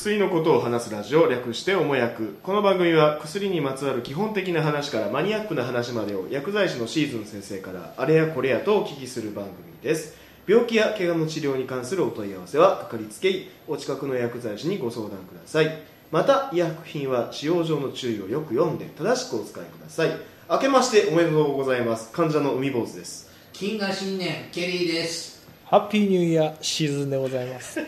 薬のことを話すラジオ略しておもやくこの番組は薬にまつわる基本的な話からマニアックな話までを薬剤師のシーズン先生からあれやこれやとお聞きする番組です病気や怪我の治療に関するお問い合わせはかかりつけ医お近くの薬剤師にご相談くださいまた医薬品は使用上の注意をよく読んで正しくお使いください明けましておめでとうございます患者の海坊主です金河新年ケリーですハッピーニューイヤーシーズンでございます。い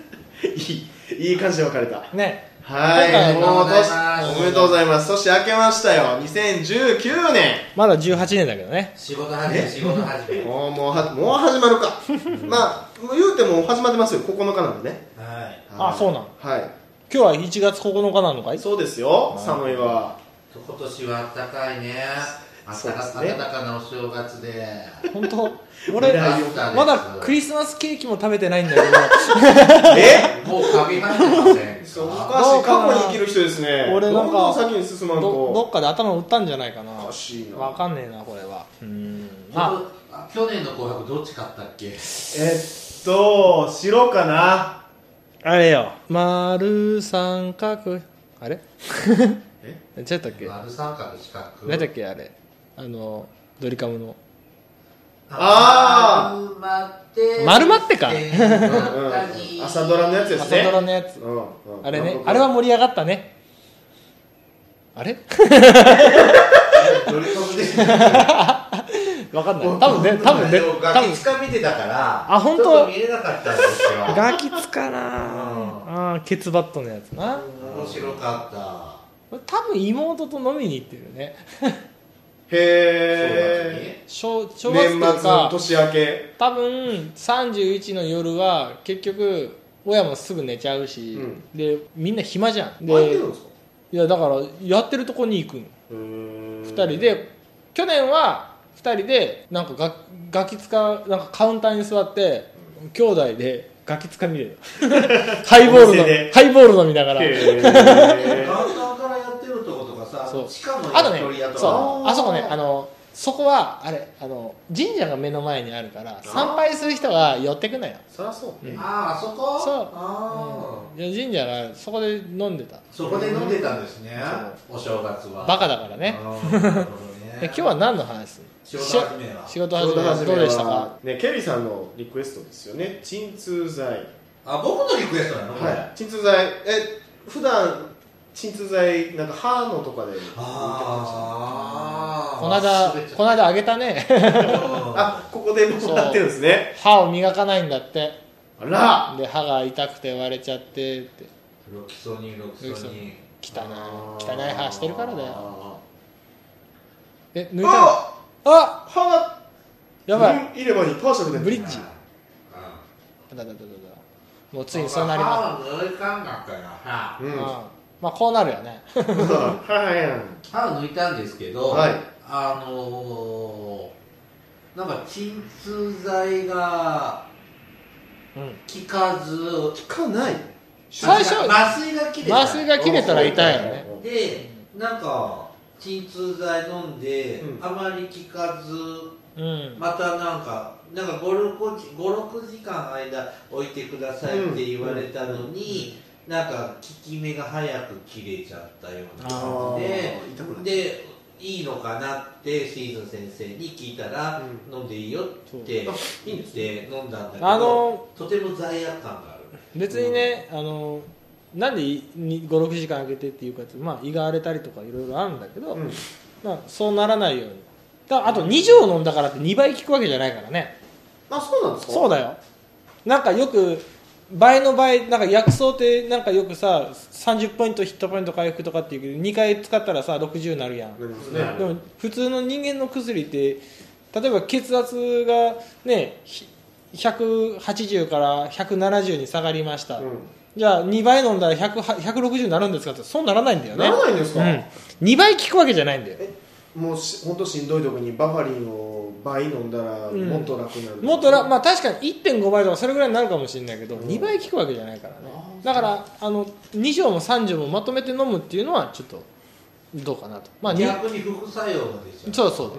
いいい感じで別れた。ね。はい、もうおめでとうございます。おめでとうございます。そして明けましたよ、2019年。まだ18年だけどね。仕事始め仕事始め。もう、もうは、もう始まるか。まあ、もう言うても始まってますよ、9日なんでね。はい。あそうなの？はい。今日は1月9日なのかい？そうですよ、佐野井は。今年は暖かいねあたかね暖かなお正月で。本当？俺まだクリスマスケーキも食べてないんだけど。え？もうカビ生えてませんそうおかかしい、過去に生きる人ですね。俺なんかどんどん先に進まんどどと。っかで頭打ったんじゃないかな。おかしいな。わかんねえなこれは。うん。まあ。去年の紅白どっち勝ったっけ？えっと、白かな？ああれよ。丸三角。あれ？え？何やったっけ？丸三角四角。何だっけあれ？あのドリカムの。あ丸まって丸まってか。朝ドラのやつですね。朝ドラのやつ。うんうん。あれねあれは盛り上がったね。あれ？ドリカムで。わかんない。多分ね多分ね多ガキ分つか見てたからあ本当？見れなかったんですよ。ガキツかなあーケツバットのやつな。面白かった。多分妹と飲みに行ってるねへ正正ー。月年末、年明け。多分31の夜は結局親もすぐ寝ちゃうし、うん。でみんな暇じゃん。で空いやだからやってるとこに行くん。2 2人で。去年は2人でなんかガガキ使なんかカウンターに座って兄弟でガキ使見れる。ハイボールのハイボール飲みながら そう。あとねそう。かあそこねあのそこはあれあの神社が目の前にあるから参拝する人が寄ってくのよ。そりゃそう。ねあああそこ？そう。神社がそこで飲んでた。ーそこで飲んでたんですねお正月は。バカだからね。あーなるほどね。え今日は何の話仕事始めは。仕事始めどうでしたか？はねケリーさんのリクエストですよね。鎮痛剤。あ僕のリクエストなの？これ。はい。鎮痛剤。え普段鎮痛剤なんか歯のとかで塗ってまああこの間この間あげたね。あここでもらってるんですね。歯を磨かないんだって。あら。で歯が痛くて割れちゃってって。ロキソニンロキソニン。汚い汚い歯してるからだよ。あえ抜いたの？ああ歯がやばい。れ歯にパーシャルで。ブリッジ。うん。だだだだだ。もうついにそうなりま歯を抜いたんだから歯。うん。すうんまあこうなるよね。はいはい歯を抜いたんですけど、はい。あのー、なんか鎮痛剤がうん。効かず聞かない？最初麻酔が切れた。麻酔が切れたら痛いよね。でなんか鎮痛剤飲んで、うん。あまり効かずうん。またなんかなんか56時56時間間置いてくださいって言われたのに、なんか効き目が早く切れちゃったような感じででいいのかなってシーズン先生に聞いたら、う飲んでいいよって言っんですて飲んだんだけどあのとても罪悪感がある。別にねあのなんで56時間空けてっていうかってまあ胃が荒れたりとかいろいろあるんだけど、うん。まあ、そうならないように。だあと2錠飲んだからって2倍効くわけじゃないからね。あそうなんですか？そうだよ。なんかよく倍の倍なんか薬草ってなんかよくさ30ポイントヒットポイント回復とかっていうけど2回使ったらさ60になるやん。ねね。でも普通の人間の薬って例えば血圧がねひ180から170に下がりました、うん。じゃあ2倍飲んだら100 160になるんですかってそうならないんだよね。ならないんですか？うん、2倍効くわけじゃないんだよもうし本当しんどい時にバファリンを倍飲んだらんもっと楽になる、もっとら、まあ、確かに1.5倍とかそれぐらいになるかもしれないけど、うん。2倍効くわけじゃないからね。だからあの2錠も3錠もまとめて飲むっていうのはちょっとどうかなと。まあに逆に副作用が出ちゃうそう。そう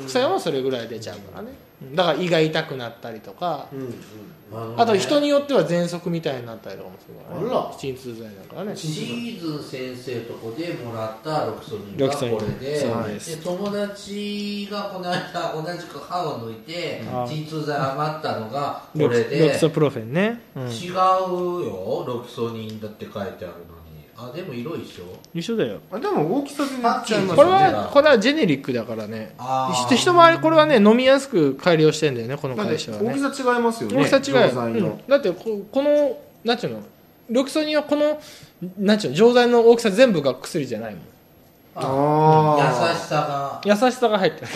副作用もそれぐらい出ちゃうからね。うん。だから胃が痛くなったりとか。うんうん。あと人によっては喘息みたいになったりとかもするから、ね、あら。鎮痛剤だからね。シーズン先生とこでもらったロキソニンがこれでそうでで友達がこの間同じく歯を抜いてあ鎮痛剤余ったのがこれで。ロキソプロフェンね、うん、違うよ。ロキソニンだって書いてあるのにあでも色一緒？一緒だよ。あでも大きさで言っちゃいますこれはこれはジェネリックだからね。あー。して一回りこれはね飲みやすく改良してんだよねこの会社はね。大きさ違いますよね大きさ違う。うん、だってここのなんていうの？ロキソニンはこのなんていうの？錠剤の大きさ全部が薬じゃないもん。あ優しさが。優しさが入ってる。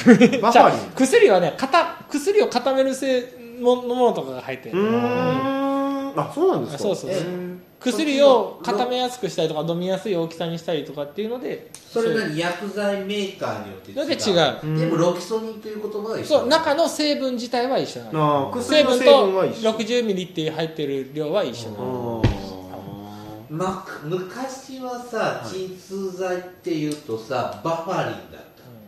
薬はね固薬を固める性ものものとかが入ってる。うーん。あそうなんですか。そうそう。へー薬を固めやすくしたりとか飲みやすい大きさにしたりとかっていうのでそれなり薬剤メーカーによって違う。違う。でもロキソニンという言葉は一緒。そう中の成分自体は一緒なの。成成分と分は一緒。60ミリって入ってる量は一緒なの。あま、昔はさ鎮痛剤っていうとさバファリンだっ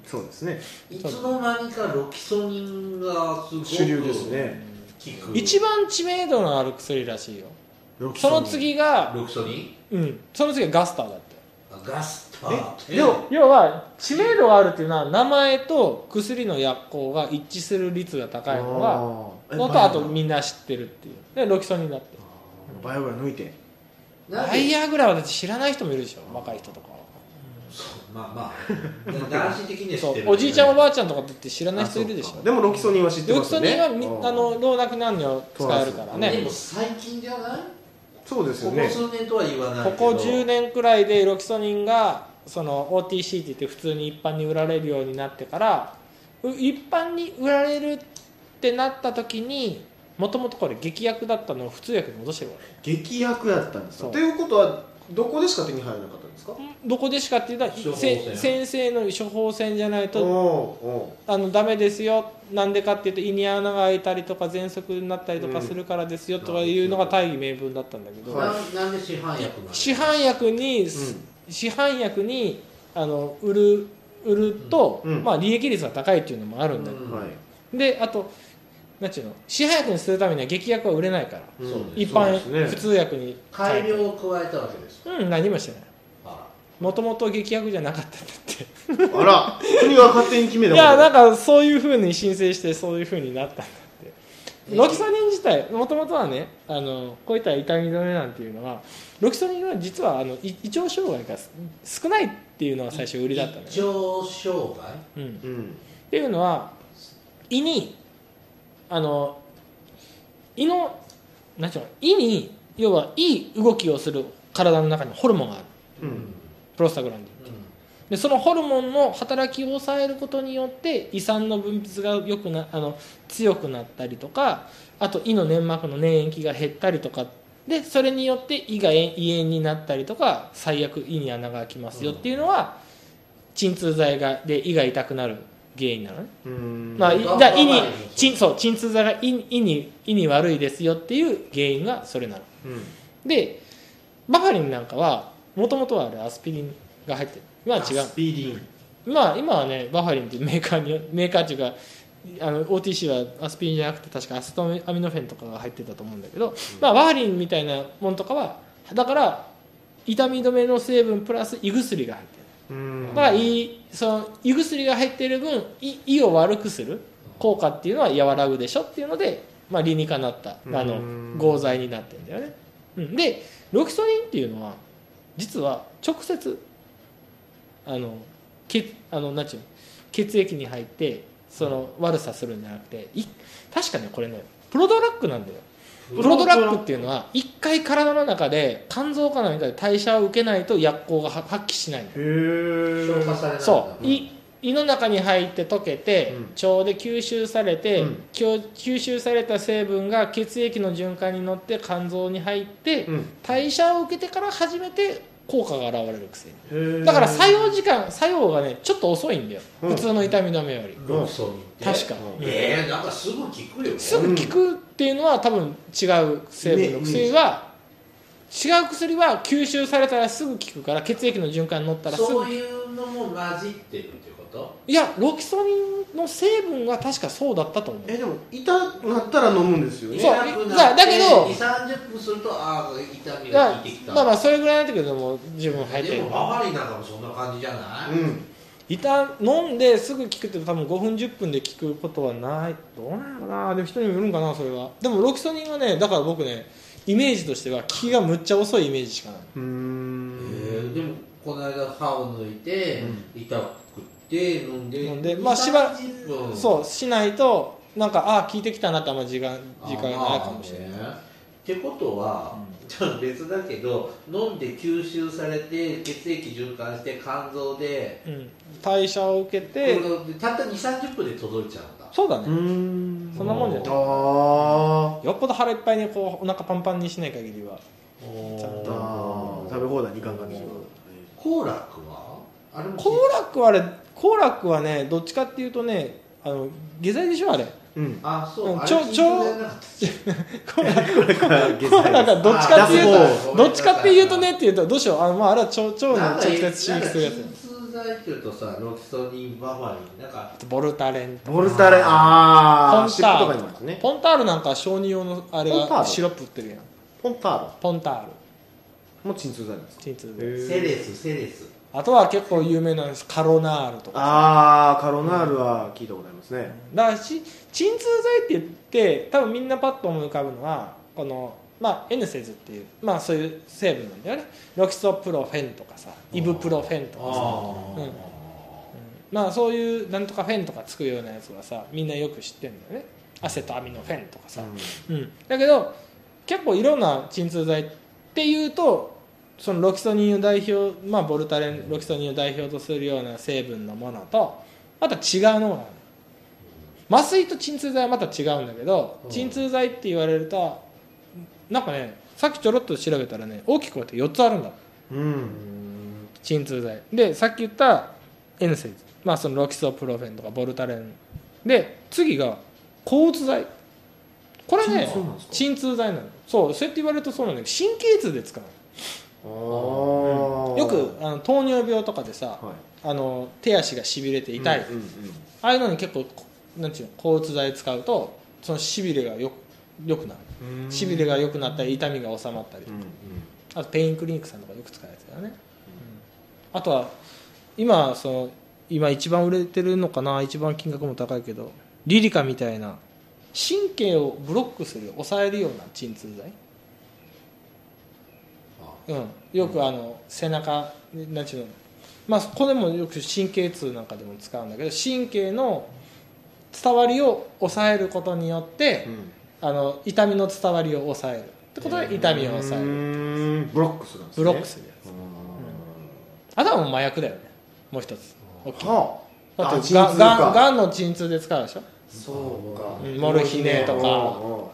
ーそうですねたいつの。間にかロキソニンがすごく主流ですね。効く一番知名度のある薬らしいよその次がロキソニうん。その次がガスターだって。ンあガスター。えでも要は知名度があるっていうのは名前と薬の薬効が一致する率が高いのがあー。のとあとみんな知ってるっていう。でロキソニンだって。バイオグラ抜いて。なんで？バイアグラはだって知らない人もいるでしょ。若い人とかそうまあまあ。男子的には知そってる。う。おじいちゃんおばあちゃんとかだって知らない人いるでしょ。でもロキソニンは知ってロキソニンはみあの老若男女使えるからでねも最近じゃない？そうですよここね数年とは言わないけど。ここ10年くらいでロキソニンがその OTC って言って普通に一般に売られるようになってからう一般に売られるってなった時にもともとこれ劇薬だったのを普通薬に戻してるわ劇薬やったんですかということはどこでしか手に入らなかったんですか？けどこでしかっていうのは処方せ箋先生の処方箋じゃないおとおあのダメですよなんでかっていうと胃に穴が開いたりとか喘息になったりとかするからですよとかいうのが大義名分だったんだけど、はい。ななんで市販薬なの市販薬に、市販薬にあの売る売ると、うん。まあ、利益率が高いっていうのもあるんだけど、うん。はい。であとなんちゅうの市販薬にするためには劇薬は売れないから。うん一般、ね。普通薬に。改良を加えたわけですうん何もしてない。あもともと劇薬じゃなかったんだって。あら国が勝手に決めたいやなんかかそういうふうに申請してそういうふうになったんだって。ロキソニン自体もともとはねあのこういった痛み止めなんていうのはロキソニンは実はあのい胃腸障害がす少ないっていうのが最初売りだったのよ、胃腸障害？うん、っうん。ていうのは胃にあの胃のなんていうの胃に要はいい動きをする体の中にホルモンがある。うん。プロスタグランジンでそのホルモンの働きを抑えることによって胃酸の分泌がよくなあの強くなったりとかあと胃の粘膜の粘液が減ったりとか。でそれによって胃が炎胃炎になったりとか最悪胃に穴が開きますよっていうのは鎮痛剤がで胃が痛くなる原因なの？ね、うん。まあ、いガだ胃に鎮そう鎮痛剤が胃胃に胃に悪いですよっていう原因がそれなの。うん。でバファリンなんかはもともとはあれアスピリンが入ってる。今は違うスピーディン。まあ今はねバファリンっていうメーカーにメーカーっていうかあの OTC はアスピリンじゃなくて確かアセトアミノフェンとかが入ってたと思うんだけど、まあ、バファリンみたいなもんとかはだから痛み止めの成分プラス胃薬が入ってる。うんだから胃その胃薬が入っている分胃胃を悪くする効果っていうのは和らぐでしょっていうので、まあ、理にかなったあのうん合剤になってるんだよね、うん、でロキソニンっていうのは実は直接あの血あのなんちゅうの血液に入ってその悪さするんじゃなくてい確かねこれねプロドラッグなんだよプロドラッグっていうのは一回体の中で肝臓か何かで代謝を受けないと薬効がは発揮しないの。へえ消化されないんだ。そう、胃胃の中に入って溶けて、うん。腸で吸収されて、うん。吸収された成分が血液の循環に乗って肝臓に入って、うん。代謝を受けてから初めて効果が現れる薬へえだから作用時間作用がねちょっと遅いんだよ、うん。普通の痛み止めより、ロキソニンって。確か、うん。えー、なんかすぐ効くよすぐ効くっていうのは多分違う成分の薬は、違う薬は吸収されたらすぐ効くから血液の循環に乗ったらすぐそういうのも混じってるってこと？いやロキソニンの成分は確かそうだったと思う。えでも痛くなったら飲むんですよね。そう痛くなってだだけど2 3 0分するとああ痛みが効いてきた。まあまあそれぐらいだけども十分入ってる。でもバファリンなんかもそんな感じじゃない、うん。痛飲んですぐ効くって多分5分10分で効くことはない。どうなのかなでも人にもよるんかなそれは。でもロキソニンはねだから僕ねイメージとしては効きがむっちゃ遅いイメージしかない。うーん。でもこの間歯を抜いて、痛くって飲んで。飲んでまあしばらく30分そうしないとなんかああ効いてきたなってあんま時間時間がないかもしれない。ね。ってことは、ちょっと別だけど飲んで吸収されて血液循環して肝臓でうん、代謝を受けてたった2 3 0分で届いちゃうんだ。そうだね。うーん。そんなもんじゃない。あよっぽど腹いっぱいにこうお腹パンパンにしない限りは。ちゃんー。と食べ放題2貫がですよ好楽は？あれも幸楽はあれ幸楽はねどっちかっていうとねあの下剤でしょあれ。うん。あそう、うんちょちょなかった。幸楽これかどっちかっていうあとどっちかっていうとねっていうとどうしよう。あの、まあ、あれは腸腸になんか直接刺激するやつ。剤っていうとさロキソニンバファリン。なんかボルタレン。ボルタレあポンあ湿布とかタールね。ポンタールなんか小児用のあれがシロップ売ってるやん。ポンターポンタールルも鎮痛剤なんです。か鎮痛へー。セレスセレス。あとは結構有名なんですカロナールとか。ああカロナールは聞いたことありますね。だからし鎮痛剤って言って多分みんなパッと思い浮かぶのはこのまあ N セズっていうまあそういう成分なんだよね。ロキソプロフェンとかさイブプロフェンとかさ。あうん。まあそういうなんとかフェンとかつくようなやつはさみんなよく知ってるんだよね。アセトアミノフェンとかさ、うん、だけど結構いろんな鎮痛剤っていうとそのロキソニンを代表、まあ、ボルタレンロキソニンを代表とするような成分のものとまた違うの。がある麻酔と鎮痛剤はまた違うんだけどうん。鎮痛剤って言われるとなんかねさっきちょろっと調べたらね大きく分けて4つあるんだ。うん。鎮痛剤。でさっき言った N セイズ、まあ、そのロキソプロフェンとかボルタレン。で次が抗うつ剤これね鎮痛剤なの。そうそうやって言われるとそうなんだけど神経痛で使うよくあの糖尿病とかでさはい。あの手足がしびれて痛い、うんうんああいうのに結構こなんていうの抗うつ剤使うとそのしびれがよよくなる。うん。しびれが良くなったり痛みが収まったり。うんうん。あとペインクリニックさんとかよく使うやつだよね、あとは今その今一番売れてるのかな一番金額も高いけどリリカみたいな神経をブロックする抑えるような鎮痛剤、うん、よくあの背中なんちゅうの。まあこれもよく神経痛なんかでも使うんだけど神経の伝わりを抑えることによって、あの痛みの伝わりを抑える。ってことで痛みを抑えうる。ブロックするんですね。ブロックするやつ。あとはもう麻薬だよね。もう一つ。大きいはあだってががんがんの鎮痛で使うでしょ？そうか。うんモルヒネとか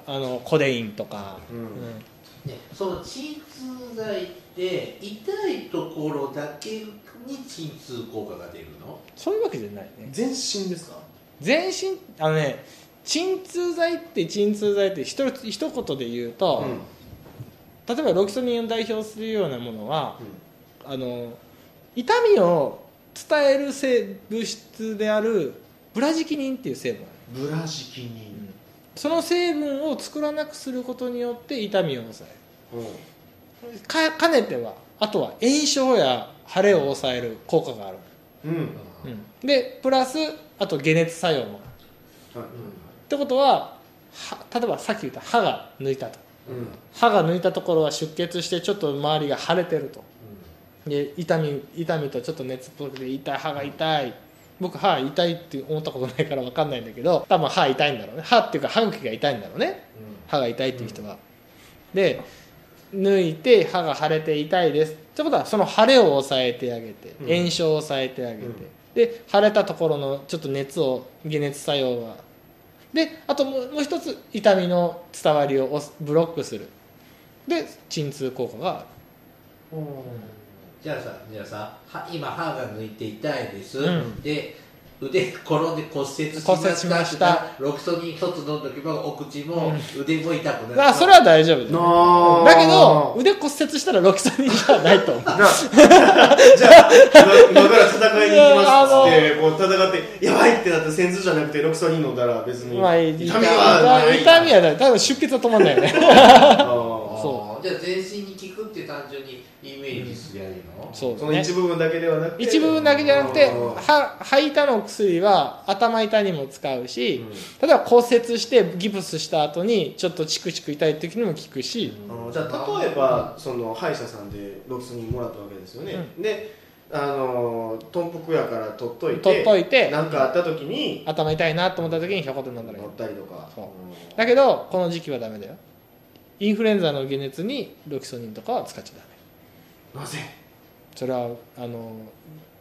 うんあのコデインとか、うん。うんね、その鎮痛剤って痛いところだけに鎮痛効果が出るの？そういうわけじゃないね。全身ですか？全身あのね鎮痛剤って鎮痛剤って一つ一言で言うと、例えばロキソニンを代表するようなものは、あの痛みを伝える成物質であるブラジキニンっていう成分。ブラジキニその成分を作らなくすることによって痛みを抑えンるか兼ねてはあとは炎症や腫れを抑える効果がある、うん。でプラスあと解熱作用もある。はい。ってことはは例えばさっき言った歯が抜いたと。うん。歯が抜いたところは出血してちょっと周りが腫れてるとで痛み痛みとちょっと熱っぽくて痛い歯が痛い。僕歯痛いって思ったことないから分かんないんだけど多分歯痛いんだろうね。歯っていうか歯茎が痛いんだろうね。歯が痛いっていう人は、で抜いて歯が腫れて痛いです。ってことはその腫れを抑えてあげてうん。炎症を抑えてあげて、で腫れたところのちょっと熱を解熱作用は。であともう一つ痛みの伝わりをブロックする。で鎮痛効果があるじゃあさじゃあさは今歯が抜いて痛いです、うん。で腕転んで骨折しま骨折しました。ロキソニン一つ飲んどけばお口も腕も痛くなる、まあそれは大丈夫なあ。だけど腕骨折したらロキソニンじゃないと思う。な じゃあ今今から戦いに行きますっつってこう戦ってやばいってなって戦図じゃなくてロキソニン飲んだら別に。まあ痛みはない。痛みはない。多分出血は止まんないよね。あ そあーじゃあ全身に効くって単純にイメージすりゃいいの、ーそのそうね一部分だけではなくて。一部分だけじゃなくては吐いたの薬は頭痛にも使うし、うん。例えば骨折してギプスした後にちょっとチクチク痛い時にも効くし、あのじゃあ例えばその歯医者さんでロキソニンもらったわけですよね、であの豚腹やから取っといて取っといて何かあった時に頭痛いなと思った時にひょこっと飲んだらいい乗ったりとか。そう。うん。だけどこの時期はダメだよ。インフルエンザの解熱にロキソニンとかは使っちゃダメ。なぜ？それはあの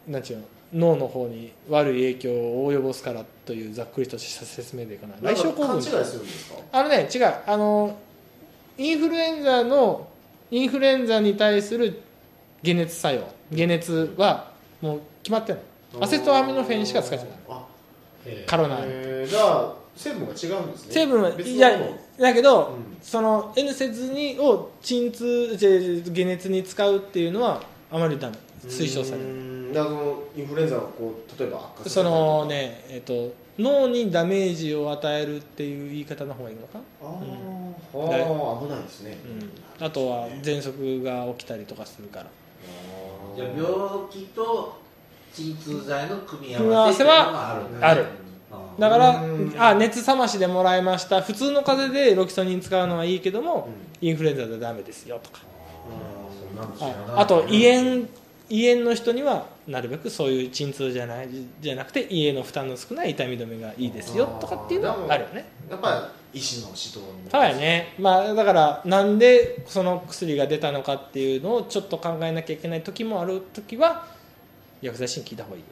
なんちゅうの脳の方に悪い影響を及ぼすからというざっくりとした説明でいいかな。来症候群いするんですか？あのね違う。あのインフルエンザのインフルエンザに対する解熱作用。解熱はもう決まってるの。アセトアミノフェンしか使っちゃダメあえカロナー。じゃあ成分が違うんですね。成分は別いやだけど、うん。その N 節にを鎮痛解熱に使うっていうのはあまりダメ。推奨されうるん。だからそのインフルエンザをこう例えば悪化させたそのねえっと脳にダメージを与えるっていう言い方の方がいいのか？あー、うん。あー危ないですね、うん、あとは喘息が起きたりとかするから。じゃあ病気と鎮痛剤の組み合わわせはあるんだある。あーだからうん。あ熱冷ましでもらいました。普通の風邪でロキソニン使うのはいいけども、インフルエンザでダメですよとかああと胃炎胃炎の人にはなるべくそういう鎮痛じゃないじゃなくて胃への負担の少ない痛み止めがいいですよとかっていうのはあるよね。やっぱり医師の指導にそうやね。まあだからなんでその薬が出たのかっていうのをちょっと考えなきゃいけない時もある時は薬剤師に聞いた方がいいよ。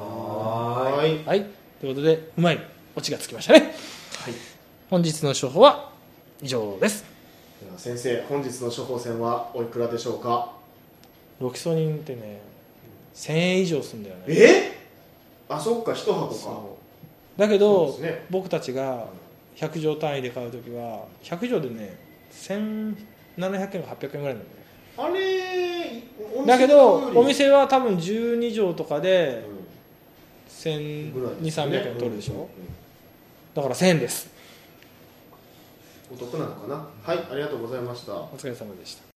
はーい。はい。ということでうまい。オチがつきましたね。はい。本日の処方は以上ですでは先生本日の処方箋はおいくらでしょうか？ロキソニンってね1000円以上するんだよね。え？あそっか一箱か。だけど、そうですね。僕たちが100錠単位で買う時は100錠でね1700円か800円ぐらいなんだよあれお店だけどお店は多分12錠とかでうん。ぐらいですね。1200300円取るでしょ、うん。うん。だから1000円ですお得なのかな？はいありがとうございました。お疲れ様でした。